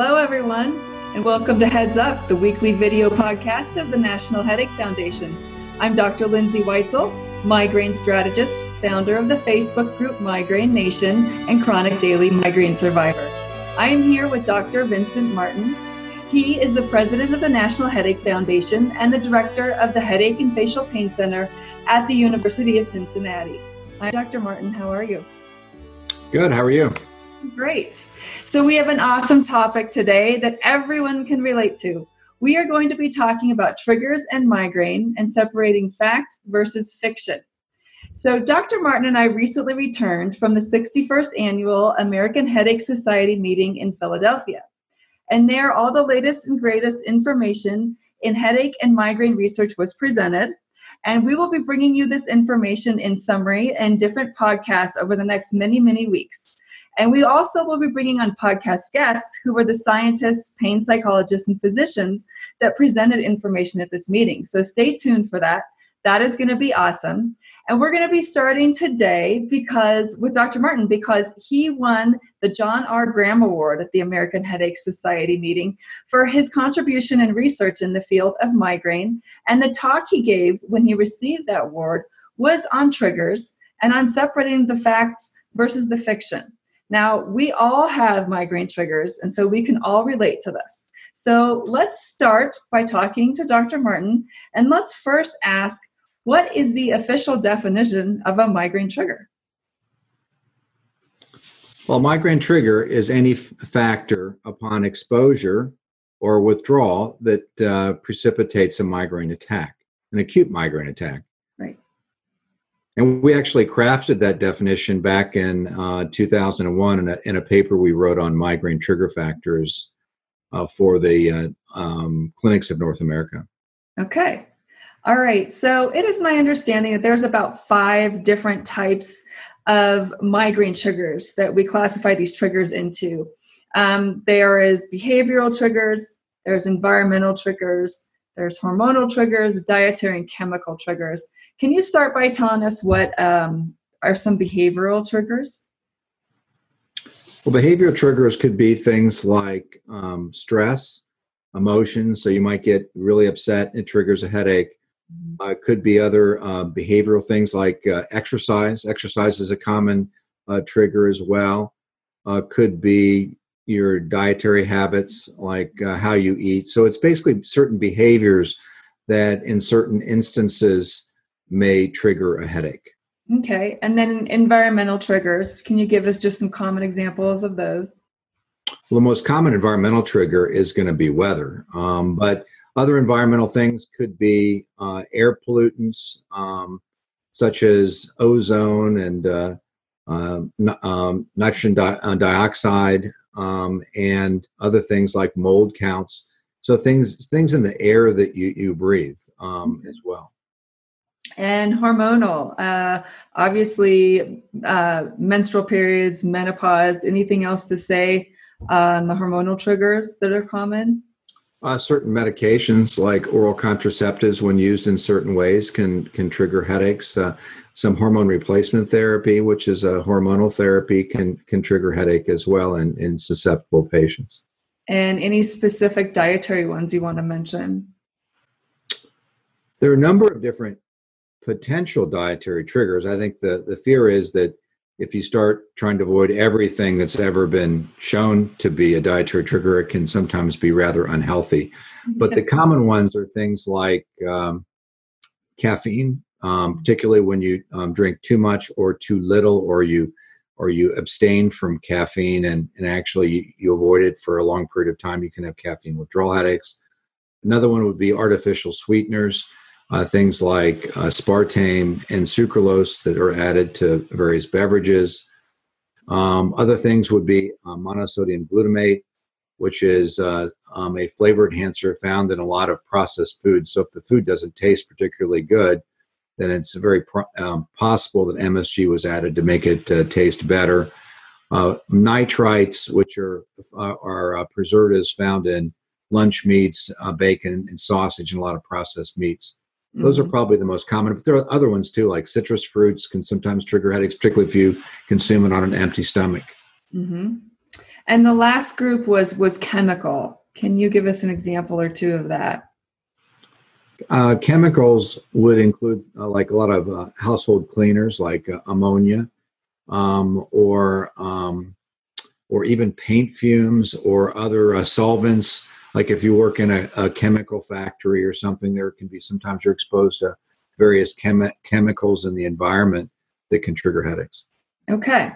Hello, everyone, and welcome to Heads Up, the weekly video podcast of the National Headache Foundation. I'm Dr. Lindsay Weitzel, migraine strategist, founder of the Facebook group Migraine Nation, and chronic daily migraine survivor. I am here with Dr. Vincent Martin. He is the president of the National Headache Foundation and the director of the Headache and Facial Pain Center at the University of Cincinnati. Hi, Dr. Martin. How are you? Good. How are you? Great. So, we have an awesome topic today that everyone can relate to. We are going to be talking about triggers and migraine and separating fact versus fiction. So, Dr. Martin and I recently returned from the 61st annual American Headache Society meeting in Philadelphia. And there, all the latest and greatest information in headache and migraine research was presented. And we will be bringing you this information in summary and different podcasts over the next many, many weeks. And we also will be bringing on podcast guests who were the scientists, pain psychologists, and physicians that presented information at this meeting. So stay tuned for that. That is going to be awesome. And we're going to be starting today because with Dr. Martin because he won the John R. Graham Award at the American Headache Society meeting for his contribution and research in the field of migraine. And the talk he gave when he received that award was on triggers and on separating the facts versus the fiction. Now, we all have migraine triggers, and so we can all relate to this. So let's start by talking to Dr. Martin, and let's first ask what is the official definition of a migraine trigger? Well, migraine trigger is any f- factor upon exposure or withdrawal that uh, precipitates a migraine attack, an acute migraine attack. And we actually crafted that definition back in uh, 2001 in a, in a, paper we wrote on migraine trigger factors uh, for the uh, um, clinics of North America. Okay. All right. So it is my understanding that there's about five different types of migraine triggers that we classify these triggers into. Um, there is behavioral triggers, there's environmental triggers, there's hormonal triggers, dietary and chemical triggers. Can you start by telling us what um, are some behavioral triggers? Well, behavioral triggers could be things like um, stress, emotions. So you might get really upset, it triggers a headache. Mm-hmm. Uh, could be other uh, behavioral things like uh, exercise. Exercise is a common uh, trigger as well. Uh, could be your dietary habits, like uh, how you eat. So it's basically certain behaviors that, in certain instances, may trigger a headache. Okay. And then environmental triggers. Can you give us just some common examples of those? Well, the most common environmental trigger is going to be weather. Um, but other environmental things could be uh, air pollutants, um, such as ozone and uh, uh, um, nitrogen di- uh, dioxide, um, and other things like mold counts. So things things in the air that you you breathe um, as well. And hormonal uh, obviously uh, menstrual periods menopause anything else to say on the hormonal triggers that are common uh, certain medications like oral contraceptives when used in certain ways can can trigger headaches. Uh, some hormone replacement therapy which is a hormonal therapy can can trigger headache as well in, in susceptible patients. And any specific dietary ones you want to mention? There are a number of different potential dietary triggers. I think the, the fear is that if you start trying to avoid everything that's ever been shown to be a dietary trigger, it can sometimes be rather unhealthy. But the common ones are things like um, caffeine, um, particularly when you um, drink too much or too little, or you or you abstain from caffeine and, and actually you, you avoid it for a long period of time. You can have caffeine withdrawal headaches. Another one would be artificial sweeteners uh, things like uh, aspartame and sucralose that are added to various beverages. Um, other things would be uh, monosodium glutamate, which is uh, um, a flavor enhancer found in a lot of processed foods. So if the food doesn't taste particularly good, then it's very pro- um, possible that MSG was added to make it uh, taste better. Uh, nitrites, which are are preservatives found in lunch meats, bacon, and sausage, and a lot of processed meats. Those mm-hmm. are probably the most common, but there are other ones too, like citrus fruits can sometimes trigger headaches, particularly if you consume it on an empty stomach. Mm-hmm. And the last group was was chemical. Can you give us an example or two of that? Uh, chemicals would include uh, like a lot of uh, household cleaners, like uh, ammonia, um, or um, or even paint fumes or other uh, solvents. Like if you work in a, a, chemical factory or something, there can be sometimes you're exposed to various chemi- chemicals in the environment that can trigger headaches. Okay.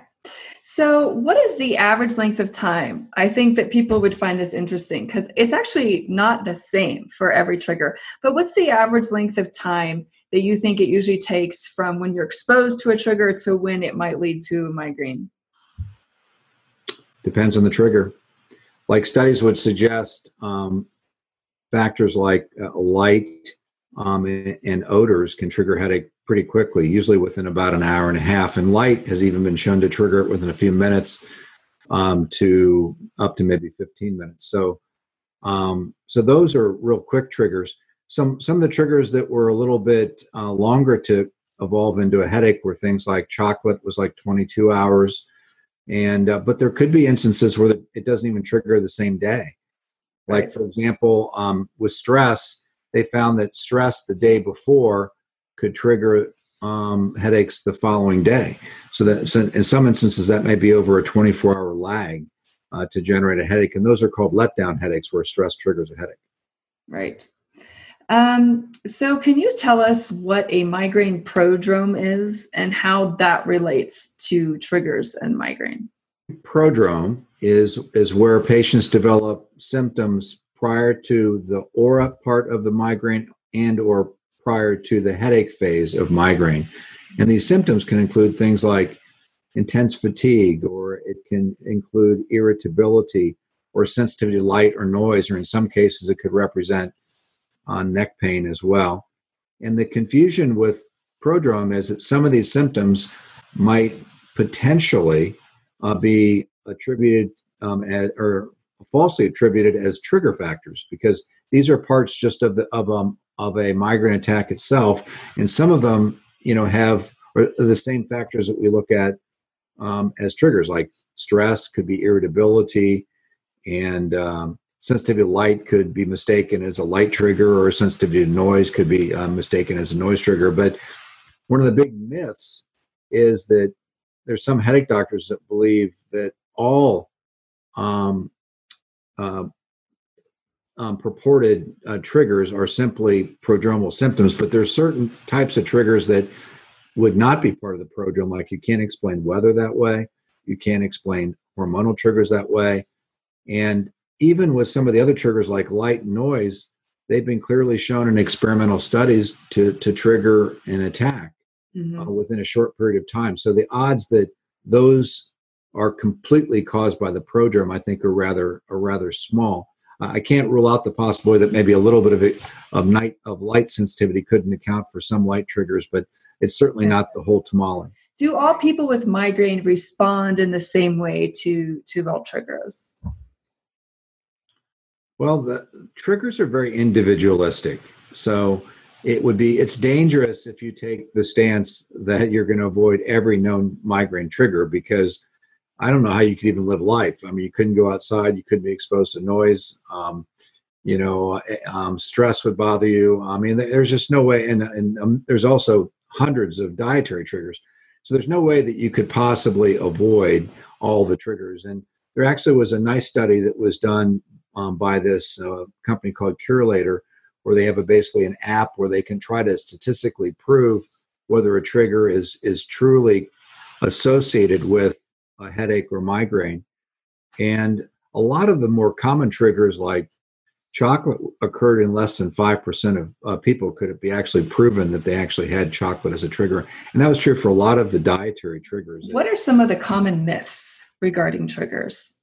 So, what is the average length of time? I think that people would find this interesting because it's actually not the same for every trigger. But what's the average length of time that you think it usually takes from when you're exposed to a trigger to when it might lead to a migraine? Depends on the trigger. Like studies would suggest, um, factors like uh, light um, and, and odors can trigger headache pretty quickly, usually within about an hour and a half. And light has even been shown to trigger it within a few minutes um, to up to maybe 15 minutes. So, um, so those are real quick triggers. Some some of the triggers that were a little bit uh, longer to evolve into a headache were things like chocolate was like 22 hours, and uh, but there could be instances where it doesn't even trigger the same day. Like right. for example, um, with stress, they found that stress the day before could trigger um, headaches the following day. So that so in some instances that may be over a 24 hour lag uh, to generate a headache, and those are called letdown headaches, where stress triggers a headache. Right. Um, so, can you tell us what a migraine prodrome is and how that relates to triggers and migraine? Prodrome is is where patients develop symptoms prior to the aura part of the migraine and or prior to the headache phase of migraine. And these symptoms can include things like intense fatigue, or it can include irritability, or sensitivity to light or noise, or in some cases, it could represent uh, neck pain as well. And the confusion with prodrome is that some of these symptoms might potentially uh, be attributed um, as, or falsely attributed as trigger factors because these are parts just of the of um, of a migraine attack itself, and some of them, you know, have the same factors that we look at um, as triggers, like stress could be irritability, and um, sensitivity light could be mistaken as a light trigger, or sensitivity to noise could be uh, mistaken as a noise trigger. But one of the big myths is that there's some headache doctors that believe that all um, uh, um, purported uh, triggers are simply prodromal symptoms, but there's certain types of triggers that would not be part of the prodrome. Like you can't explain weather that way, you can't explain hormonal triggers that way, and even with some of the other triggers like light and noise, they've been clearly shown in experimental studies to to trigger an attack mm-hmm. uh, within a short period of time. So the odds that those are completely caused by the prodrome, I think, are rather are rather small. I can't rule out the possibility that maybe a little bit of it, of night of light sensitivity couldn't account for some light triggers, but it's certainly not the whole tamale. Do all people with migraine respond in the same way to to all triggers? Well, the triggers are very individualistic. So it would be it's dangerous if you take the stance that you're going to avoid every known migraine trigger because I don't know how you could even live life. I mean, you couldn't go outside, you couldn't be exposed to noise. Um, you know, eh, um, stress would bother you. I mean, there's just no way. And, and um, there's also hundreds of dietary triggers. So there's no way that you could possibly avoid all the triggers. And there actually was a nice study that was done um, by this uh, company called Curelator, where they have a, basically an app where they can try to statistically prove whether a trigger is is truly associated with a headache or migraine. And a lot of the more common triggers, like chocolate, occurred in less than 5% of uh, people could it be actually proven that they actually had chocolate as a trigger. And that was true for a lot of the dietary triggers. What are some of the common myths regarding triggers?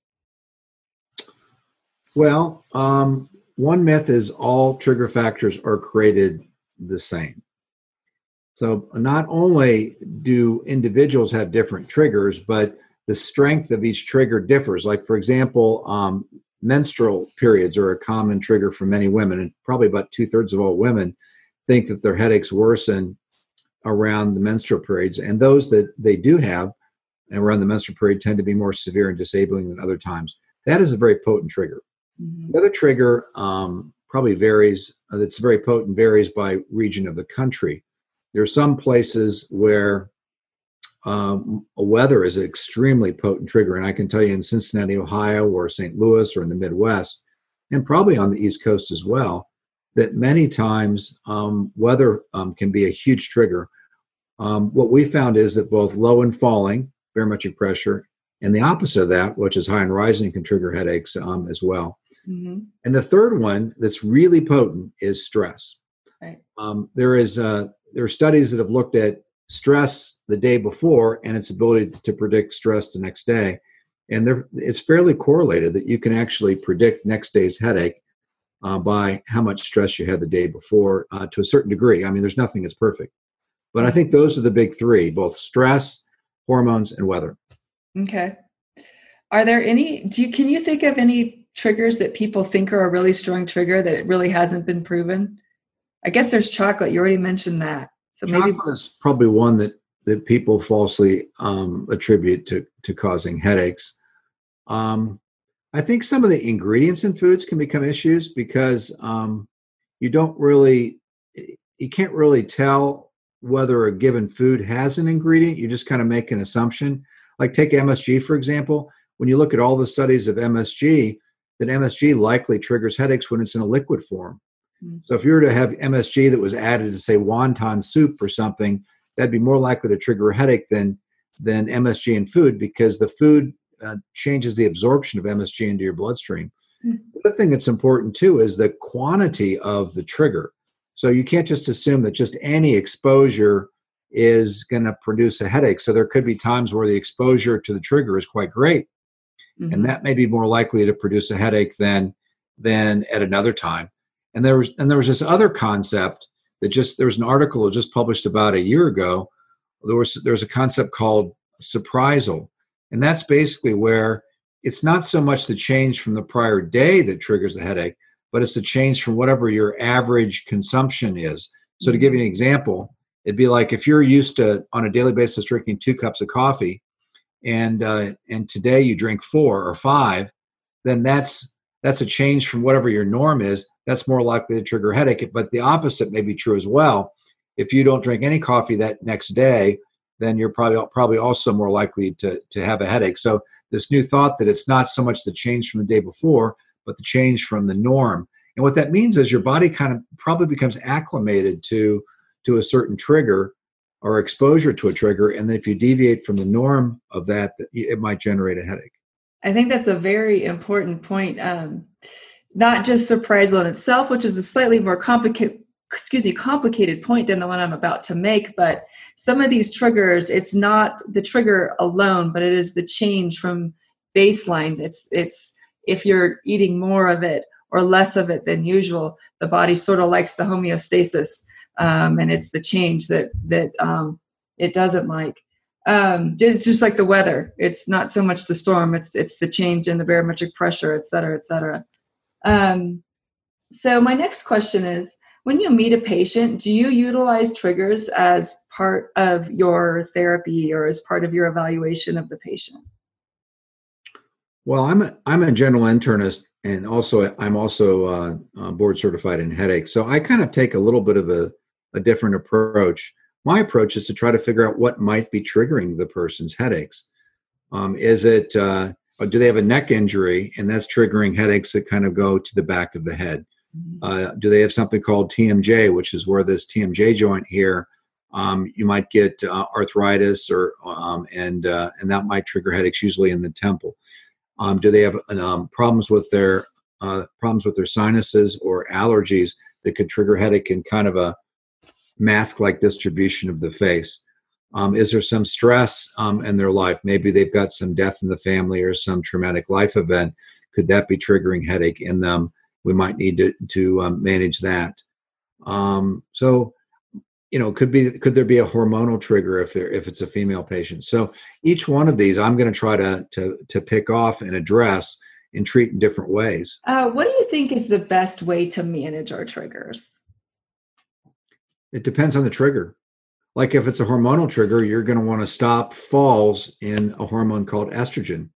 Well, um, one myth is all trigger factors are created the same. So, not only do individuals have different triggers, but the strength of each trigger differs. Like, for example, um, menstrual periods are a common trigger for many women, and probably about two thirds of all women think that their headaches worsen around the menstrual periods. And those that they do have, around the menstrual period tend to be more severe and disabling than other times. That is a very potent trigger. Mm-hmm. The other trigger um, probably varies, that's very potent, varies by region of the country. There are some places where um, weather is an extremely potent trigger. And I can tell you in Cincinnati, Ohio, or St. Louis, or in the Midwest, and probably on the East Coast as well, that many times um, weather um, can be a huge trigger. Um, what we found is that both low and falling barometric pressure, and the opposite of that, which is high and rising, can trigger headaches um, as well. Mm-hmm. And the third one that's really potent is stress. Right. Um, there is uh, there are studies that have looked at stress the day before and its ability to predict stress the next day. And it's fairly correlated that you can actually predict next day's headache uh, by how much stress you had the day before uh, to a certain degree. I mean, there's nothing that's perfect. But I think those are the big three both stress, hormones, and weather. Okay. Are there any, do you, can you think of any triggers that people think are a really strong trigger that it really hasn't been proven? I guess there's chocolate. You already mentioned that. So Chocolate maybe is probably one that that people falsely um, attribute to to causing headaches. Um, I think some of the ingredients in foods can become issues because um, you don't really you can't really tell whether a given food has an ingredient. You just kind of make an assumption. Like take MSG for example. When you look at all the studies of MSG, that MSG likely triggers headaches when it's in a liquid form. Mm. So if you were to have MSG that was added to say wonton soup or something, that'd be more likely to trigger a headache than than MSG in food because the food uh, changes the absorption of MSG into your bloodstream. Mm. The other thing that's important too is the quantity of the trigger. So you can't just assume that just any exposure is going to produce a headache. So there could be times where the exposure to the trigger is quite great, mm-hmm. and that may be more likely to produce a headache than than at another time. And there was and there was this other concept that just there was an article just published about a year ago. There was there's a concept called surprisal, and that's basically where it's not so much the change from the prior day that triggers the headache, but it's the change from whatever your average consumption is. So to give you an example, it'd be like if you're used to on a daily basis drinking two cups of coffee, and uh, and today you drink four or five, then that's that's a change from whatever your norm is. That's more likely to trigger headache. But the opposite may be true as well. If you don't drink any coffee that next day, then you're probably probably also more likely to, to have a headache. So this new thought that it's not so much the change from the day before, but the change from the norm. And what that means is your body kind of probably becomes acclimated to to a certain trigger or exposure to a trigger, and then if you deviate from the norm of that, it might generate a headache. I think that's a very important point. Um, not just surprisal in itself, which is a slightly more complicated excuse me complicated point than the one i'm about to make but some of these triggers it's not the trigger alone but it is the change from baseline it's it's if you're eating more of it or less of it than usual the body sort of likes the homeostasis um, and it's the change that that um, it doesn't like um, it's just like the weather. It's not so much the storm; it's it's the change in the barometric pressure, et cetera, et cetera. Um, so my next question is: When you meet a patient, do you utilize triggers as part of your therapy or as part of your evaluation of the patient? Well, I'm a, I'm a general internist, and also I'm also uh, uh, board certified in headaches. So I kind of take a little bit of a, a different approach my approach is to try to figure out what might be triggering the person's headaches. Um, is it, uh, do they have a neck injury and that's triggering headaches that kind of go to the back of the head? Mm-hmm. Uh, do they have something called TMJ, which is where this TMJ joint here, um, you might get uh, arthritis or um, and uh, and that might trigger headaches usually in the temple. Um, do they have um, problems with their uh, problems with their sinuses or allergies that could trigger headache in kind of a mask like distribution of the face. Um, is there some stress um, in their life? Maybe they've got some death in the family or some traumatic life event. Could that be triggering headache in them? We might need to, to um, manage that. Um, so, you know, could be could there be a hormonal trigger if there if it's a female patient? So each one of these, I'm going to try to to to pick off and address and treat in different ways. Uh, what do you think is the best way to manage our triggers? It depends on the trigger. like if it's a hormonal trigger, you're going to want to stop falls in a hormone called estrogen.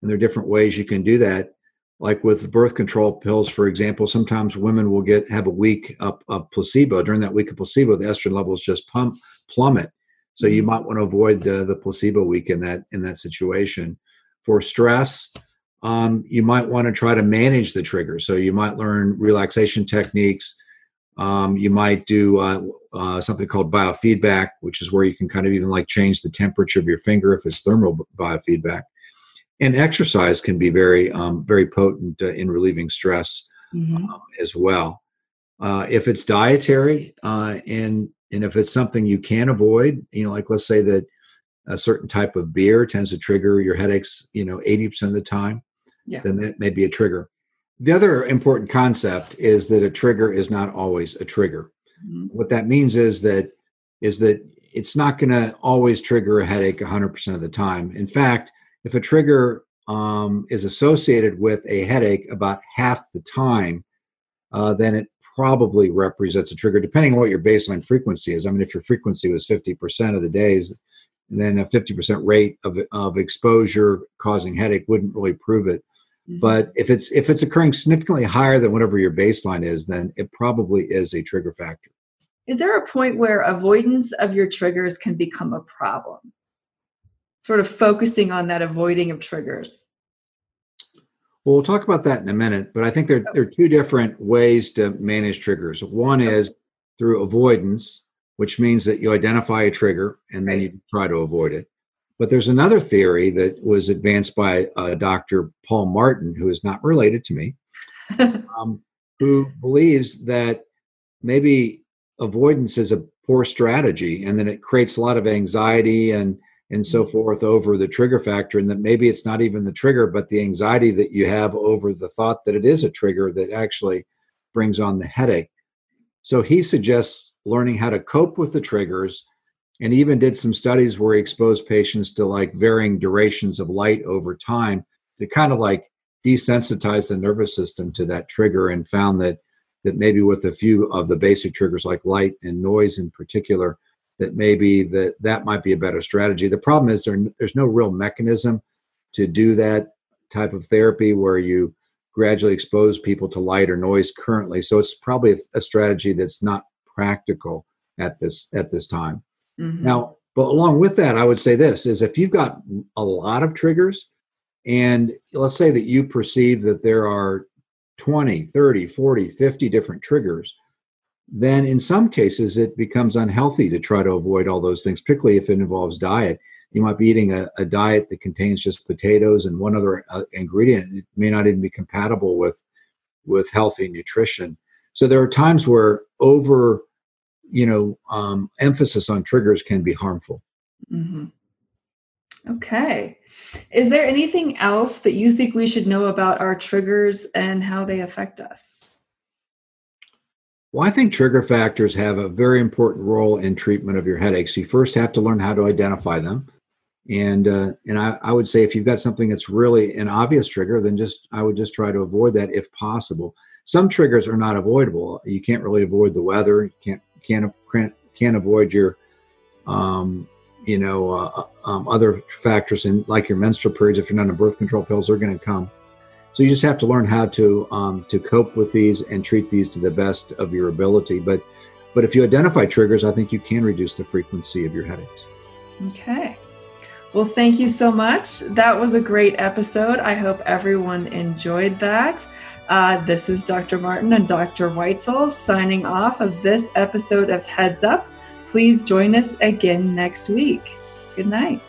And there are different ways you can do that. Like with birth control pills, for example, sometimes women will get have a week of, of placebo. During that week of placebo, the estrogen levels just pump plummet. So you mm-hmm. might want to avoid the, the placebo week in that in that situation. For stress, um, you might want to try to manage the trigger. So you might learn relaxation techniques. Um, you might do uh, uh, something called biofeedback, which is where you can kind of even like change the temperature of your finger if it's thermal biofeedback. And exercise can be very, um, very potent uh, in relieving stress mm-hmm. Um, as well. Uh, if it's dietary uh, and and if it's something you can avoid, you know, like let's say that a certain type of beer tends to trigger your headaches, you know, 80% of the time, yeah. then that may be a trigger. The other important concept is that a trigger is not always a trigger. Mm-hmm. What that means is that is that it's not going to always trigger a headache 100% of the time. In fact, if a trigger um, is associated with a headache about half the time, uh, then it probably represents a trigger, depending on what your baseline frequency is. I mean, if your frequency was 50% of the days, then a 50% rate of, of exposure causing headache wouldn't really prove it. Mm-hmm. But if it's if it's occurring significantly higher than whatever your baseline is, then it probably is a trigger factor. Is there a point where avoidance of your triggers can become a problem? Sort of focusing on that avoiding of triggers. Well, we'll talk about that in a minute, but I think there, there are two different ways to manage triggers. One is through avoidance, which means that you identify a trigger and then you try to avoid it. But there's another theory that was advanced by uh, Dr. Paul Martin, who is not related to me, um, who believes that maybe avoidance is a poor strategy and then it creates a lot of anxiety and and so mm-hmm. forth over the trigger factor and that maybe it's not even the trigger but the anxiety that you have over the thought that it is a trigger that actually brings on the headache so he suggests learning how to cope with the triggers and even did some studies where he exposed patients to like varying durations of light over time to kind of like desensitize the nervous system to that trigger and found that that maybe with a few of the basic triggers like light and noise in particular that maybe that that might be a better strategy. The problem is there, there's no real mechanism to do that type of therapy where you gradually expose people to light or noise currently. So it's probably a, a strategy that's not practical at this at this time. Mm-hmm. Now, but along with that, I would say this is if you've got a lot of triggers and let's say that you perceive that there are 20, 30, 40, 50 different triggers, then in some cases it becomes unhealthy to try to avoid all those things, particularly if it involves diet. You might be eating a, a diet that contains just potatoes and one other uh, ingredient. It may not even be compatible with with healthy nutrition. So there are times where over, you know, um, emphasis on triggers can be harmful. Mm-hmm. Okay. Is there anything else that you think we should know about our triggers and how they affect us? Well, I think trigger factors have a very important role in treatment of your headaches. You first have to learn how to identify them. And uh, and I, I would say if you've got something that's really an obvious trigger, then just I would just try to avoid that if possible. Some triggers are not avoidable. You can't really avoid the weather. You can't can't can't, can't avoid your um, you know uh, um, other factors in like your menstrual periods. If you're not on birth control pills, they're going to come. So you just have to learn how to um, to cope with these and treat these to the best of your ability. But but if you identify triggers, I think you can reduce the frequency of your headaches. Okay. Well, thank you so much. That was a great episode. I hope everyone enjoyed that. Uh, this is Dr. Martin and Dr. Weitzel signing off of this episode of Heads Up. Please join us again next week. Good night.